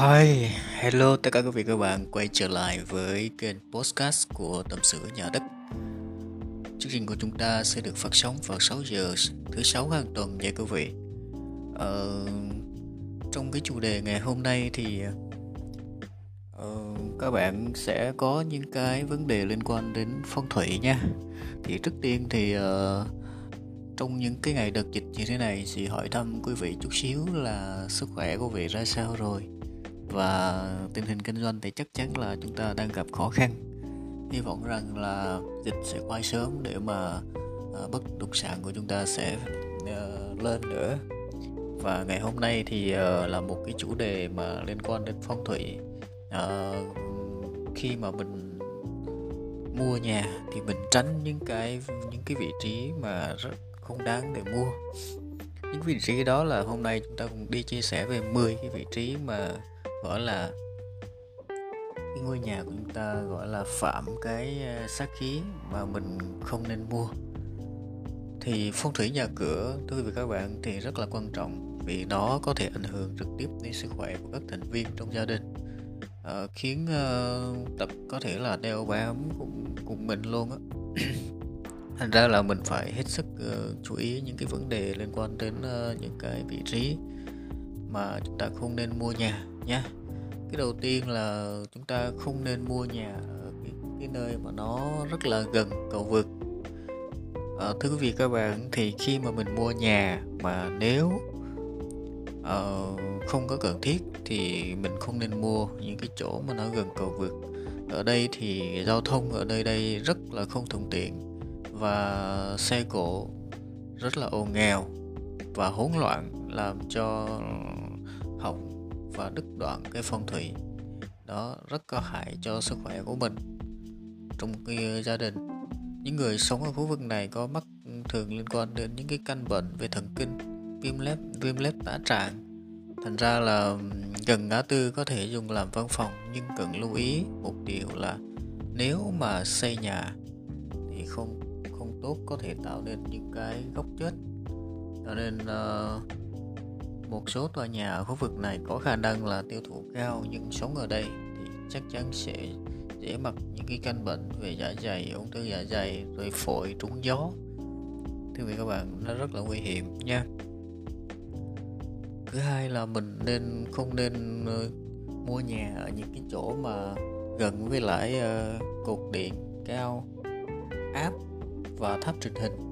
Hi, hello tất cả quý vị các bạn quay trở lại với kênh podcast của Tâm sự Nhà Đất. Chương trình của chúng ta sẽ được phát sóng vào 6 giờ thứ sáu hàng tuần nha quý vị. Ờ, trong cái chủ đề ngày hôm nay thì uh, các bạn sẽ có những cái vấn đề liên quan đến phong thủy nha. Thì trước tiên thì uh, trong những cái ngày đợt dịch như thế này thì hỏi thăm quý vị chút xíu là sức khỏe của vị ra sao rồi và tình hình kinh doanh thì chắc chắn là chúng ta đang gặp khó khăn. Hy vọng rằng là dịch sẽ quay sớm để mà uh, bất động sản của chúng ta sẽ uh, lên nữa. Và ngày hôm nay thì uh, là một cái chủ đề mà liên quan đến phong thủy. Uh, khi mà mình mua nhà thì mình tránh những cái những cái vị trí mà rất không đáng để mua. Những vị trí đó là hôm nay chúng ta cùng đi chia sẻ về 10 cái vị trí mà gọi là cái ngôi nhà của chúng ta gọi là phạm cái ờ, sát khí mà mình không nên mua. Thì phong thủy nhà cửa thưa quý vị các bạn thì rất là quan trọng vì nó có thể ảnh hưởng trực tiếp đến sức khỏe của các thành viên trong gia đình à, khiến uh, tập có thể là đeo bám cùng, cùng mình luôn á. Thành ra là mình phải hết sức uh, chú ý những cái vấn đề liên quan đến uh, những cái vị trí mà chúng ta không nên mua nhà nha. Cái đầu tiên là chúng ta không nên mua nhà ở cái, cái nơi mà nó rất là gần cầu vượt. À, thưa quý vị các bạn thì khi mà mình mua nhà mà nếu uh, không có cần thiết thì mình không nên mua những cái chỗ mà nó gần cầu vượt. Ở đây thì giao thông ở đây đây rất là không thuận tiện và xe cộ rất là ồn ào và hỗn loạn làm cho hỏng và đứt đoạn cái phong thủy. Đó rất có hại cho sức khỏe của mình. Trong cái gia đình những người sống ở khu vực này có mắc thường liên quan đến những cái căn bệnh về thần kinh viêm lép viêm lép tá trạng. Thành ra là gần ngã tư có thể dùng làm văn phòng nhưng cần lưu ý một điều là nếu mà xây nhà thì không không tốt có thể tạo nên những cái góc chết. Cho nên uh, một số tòa nhà ở khu vực này có khả năng là tiêu thụ cao nhưng sống ở đây thì chắc chắn sẽ dễ mắc những cái căn bệnh về dạ dày, ung thư dạ dày, rồi phổi trúng gió. Thưa quý các bạn, nó rất là nguy hiểm nha. Thứ hai là mình nên không nên uh, mua nhà ở những cái chỗ mà gần với lại uh, cột điện cao, áp và tháp truyền hình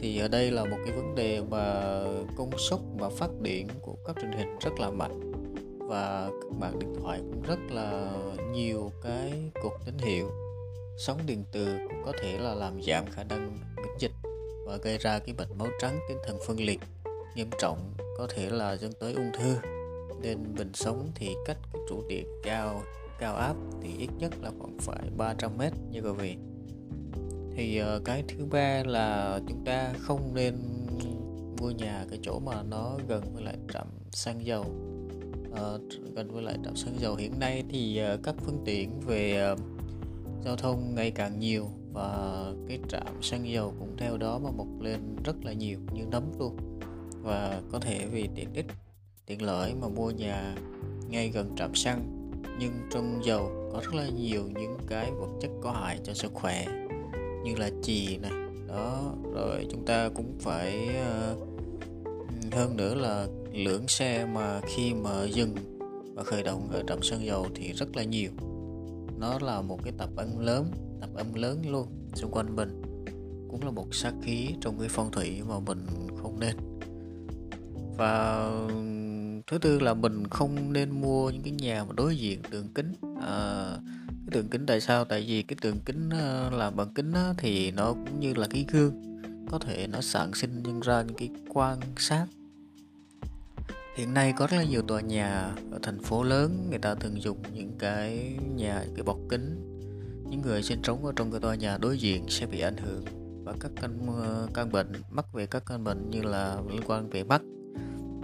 thì ở đây là một cái vấn đề mà công suất và phát điện của các truyền hình rất là mạnh. Và các mạng điện thoại cũng rất là nhiều cái cột tín hiệu. Sóng điện từ cũng có thể là làm giảm khả năng miễn dịch và gây ra cái bệnh máu trắng, tinh thần phân liệt, nghiêm trọng, có thể là dẫn tới ung thư. Nên mình sống thì cách cái trụ điện cao cao áp thì ít nhất là khoảng phải 300 mét như quý vị thì uh, cái thứ ba là chúng ta không nên mua nhà cái chỗ mà nó gần với lại trạm xăng dầu. Uh, gần với lại trạm xăng dầu hiện nay thì uh, các phương tiện về uh, giao thông ngày càng nhiều và cái trạm xăng dầu cũng theo đó mà mọc lên rất là nhiều như nấm luôn. Và có thể vì tiện ích tiện lợi mà mua nhà ngay gần trạm xăng nhưng trong dầu có rất là nhiều những cái vật chất có hại cho sức khỏe như là chì này đó rồi chúng ta cũng phải uh, hơn nữa là lượng xe mà khi mà dừng và khởi động ở trạm sơn dầu thì rất là nhiều. Nó là một cái tập âm lớn tập âm lớn luôn xung quanh mình. Cũng là một sát khí trong cái phong thủy mà mình không nên. Và thứ tư là mình không nên mua những cái nhà mà đối diện đường kính. À, cái tường kính tại sao? Tại vì cái tường kính ờ, làm bằng kính thì nó cũng như là cái gương. Có thể nó sản sinh nhân ra những cái quan sát. Hiện nay có rất là nhiều tòa nhà ở thành phố lớn người ta thường dùng những cái nhà cái bọc kính. Những người sinh sống ở trong cái tòa nhà đối diện sẽ bị ảnh hưởng và các căn ờ, căn bệnh mắc về các căn bệnh như là liên quan về mắt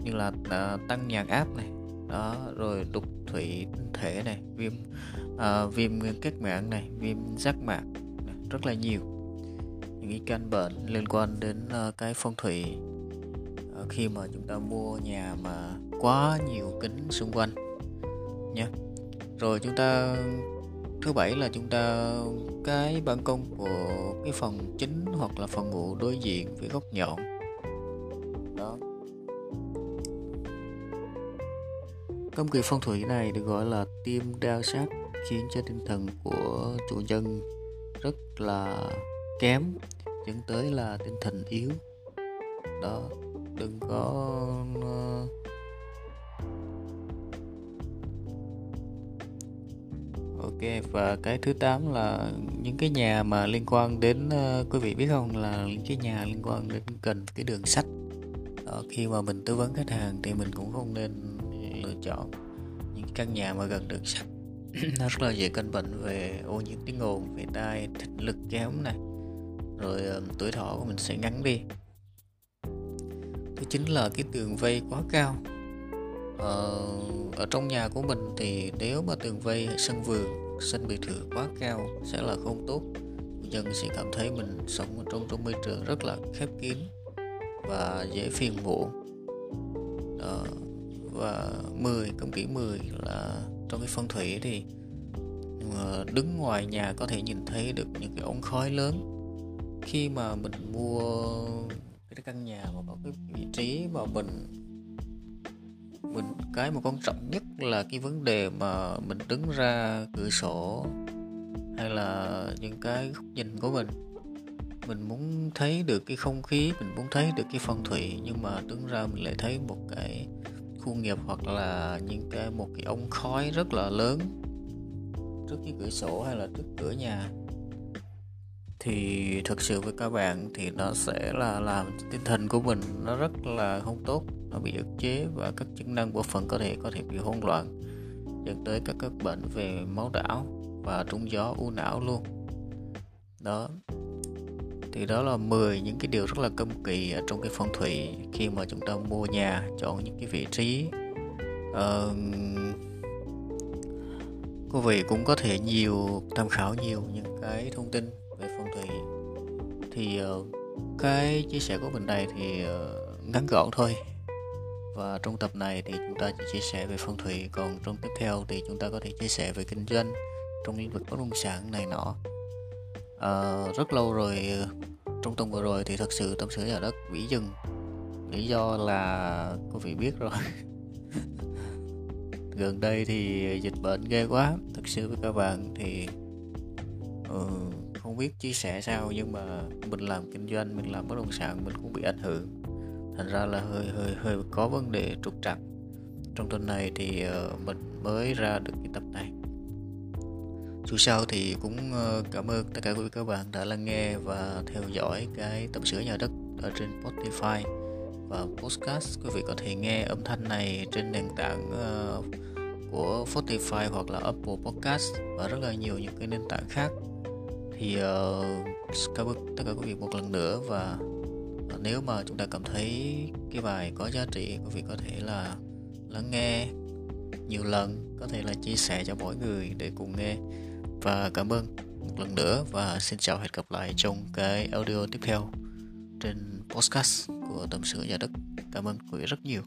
như là uh, tăng nhàn áp này đó rồi đục thủy thể này viêm à, viêm kết mạc này viêm giác mạc rất là nhiều. Những cái căn bệnh liên quan đến uh, cái phong thủy uh, khi mà chúng ta mua nhà mà quá nhiều kính xung quanh nhé. rồi chúng ta thứ bảy là chúng ta cái ban công của cái phòng chính hoặc là phòng ngủ đối diện với góc nhọn. Đó. Công kỳ phong thủy này được gọi là tim đao sát khiến cho tinh thần của chủ nhân rất là kém dẫn tới là tinh thần yếu. Đó đừng có ờ, ok và cái thứ tám là những cái nhà mà liên quan đến uh, quý vị biết không? Là những cái nhà liên quan đến cần cái đường sắt. Đó, khi mà mình tư vấn khách hàng thì mình cũng không nên lựa chọn những căn nhà mà gần đường sắt. nó rất là dễ căn bệnh về ô nhiễm tiếng ồn về tai thịt lực kém này. Rồi uh, tuổi thọ của mình sẽ ngắn đi. Thứ chính là cái tường vây quá cao. Ờ, ở trong nhà của mình thì nếu mà tường vây sân vườn sân biệt thự quá cao sẽ là không tốt. Dân sẽ cảm thấy mình sống trong trong môi trường rất là khép kín và dễ phiền muộn. Ờ, và 10 công kỹ 10 là trong cái phong thủy thì ờ, đứng ngoài nhà có thể nhìn thấy được những cái ống khói lớn. Khi mà mình mua cái căn nhà mà có cái vị trí mà mình mình cái mà quan trọng nhất là cái vấn đề mà mình đứng ra cửa sổ hay là những cái góc nhìn của mình. Mình muốn thấy được cái không khí, mình muốn thấy được cái phong thủy nhưng mà đứng ra mình lại thấy một cái khu nghiệp hoặc là những cái một cái ống khói rất là lớn trước cái cửa sổ hay là trước cửa nhà. Thì thực sự với các bạn thì nó sẽ là làm tinh thần của mình nó rất là không tốt, nó bị ức chế và các chức năng bộ phận có thể có thể bị hỗn loạn, dẫn tới các các bệnh về máu đảo và trúng gió, u não luôn. Đó thì đó là 10 những cái điều rất là cấm kỵ ở trong cái phong thủy khi mà chúng ta mua nhà chọn những cái vị trí. Uh, quý vị cũng có thể nhiều tham khảo nhiều những cái thông tin về phong thủy. Thì uh, cái chia sẻ của mình đây thì uh, ngắn gọn thôi. Và trong tập này thì chúng ta chỉ chia sẻ về phong thủy còn trong tiếp theo thì chúng ta có thể chia sẻ về kinh doanh trong lĩnh vực bất động sản này nọ à, rất lâu rồi trong tuần vừa rồi thì thật sự tâm sự nhà đất bị dừng. Lý do là quý vị biết rồi. Gần đây thì dịch bệnh ghê quá. Thực sự với các bạn thì uh, không biết chia sẻ sao nhưng mà mình làm kinh doanh mình làm bất động sản mình cũng bị ảnh hưởng. Thành ra là hơi hơi hơi có vấn đề trục trặc. Trong tuần này thì uh, mình mới ra được cái tập này dù sao thì cũng ờ, cảm ơn tất cả quý vị các bạn đã lắng nghe và theo dõi cái tập sửa nhà đất ở trên Spotify và podcast. Quý vị có thể nghe âm thanh này trên nền tảng uh, của Spotify hoặc là Apple Podcast và rất là nhiều những cái nền tảng khác. Thì uh, cảm ơn tất cả quý vị một lần nữa và nếu mà chúng ta cảm thấy cái bài có giá trị quý vị có thể là lắng nghe nhiều lần có thể là chia sẻ cho mỗi người để cùng nghe và cảm ơn một lần nữa và xin chào hẹn gặp lại trong cái audio tiếp theo trên podcast của tâm sự nhà đất. Cảm ơn quý vị rất nhiều.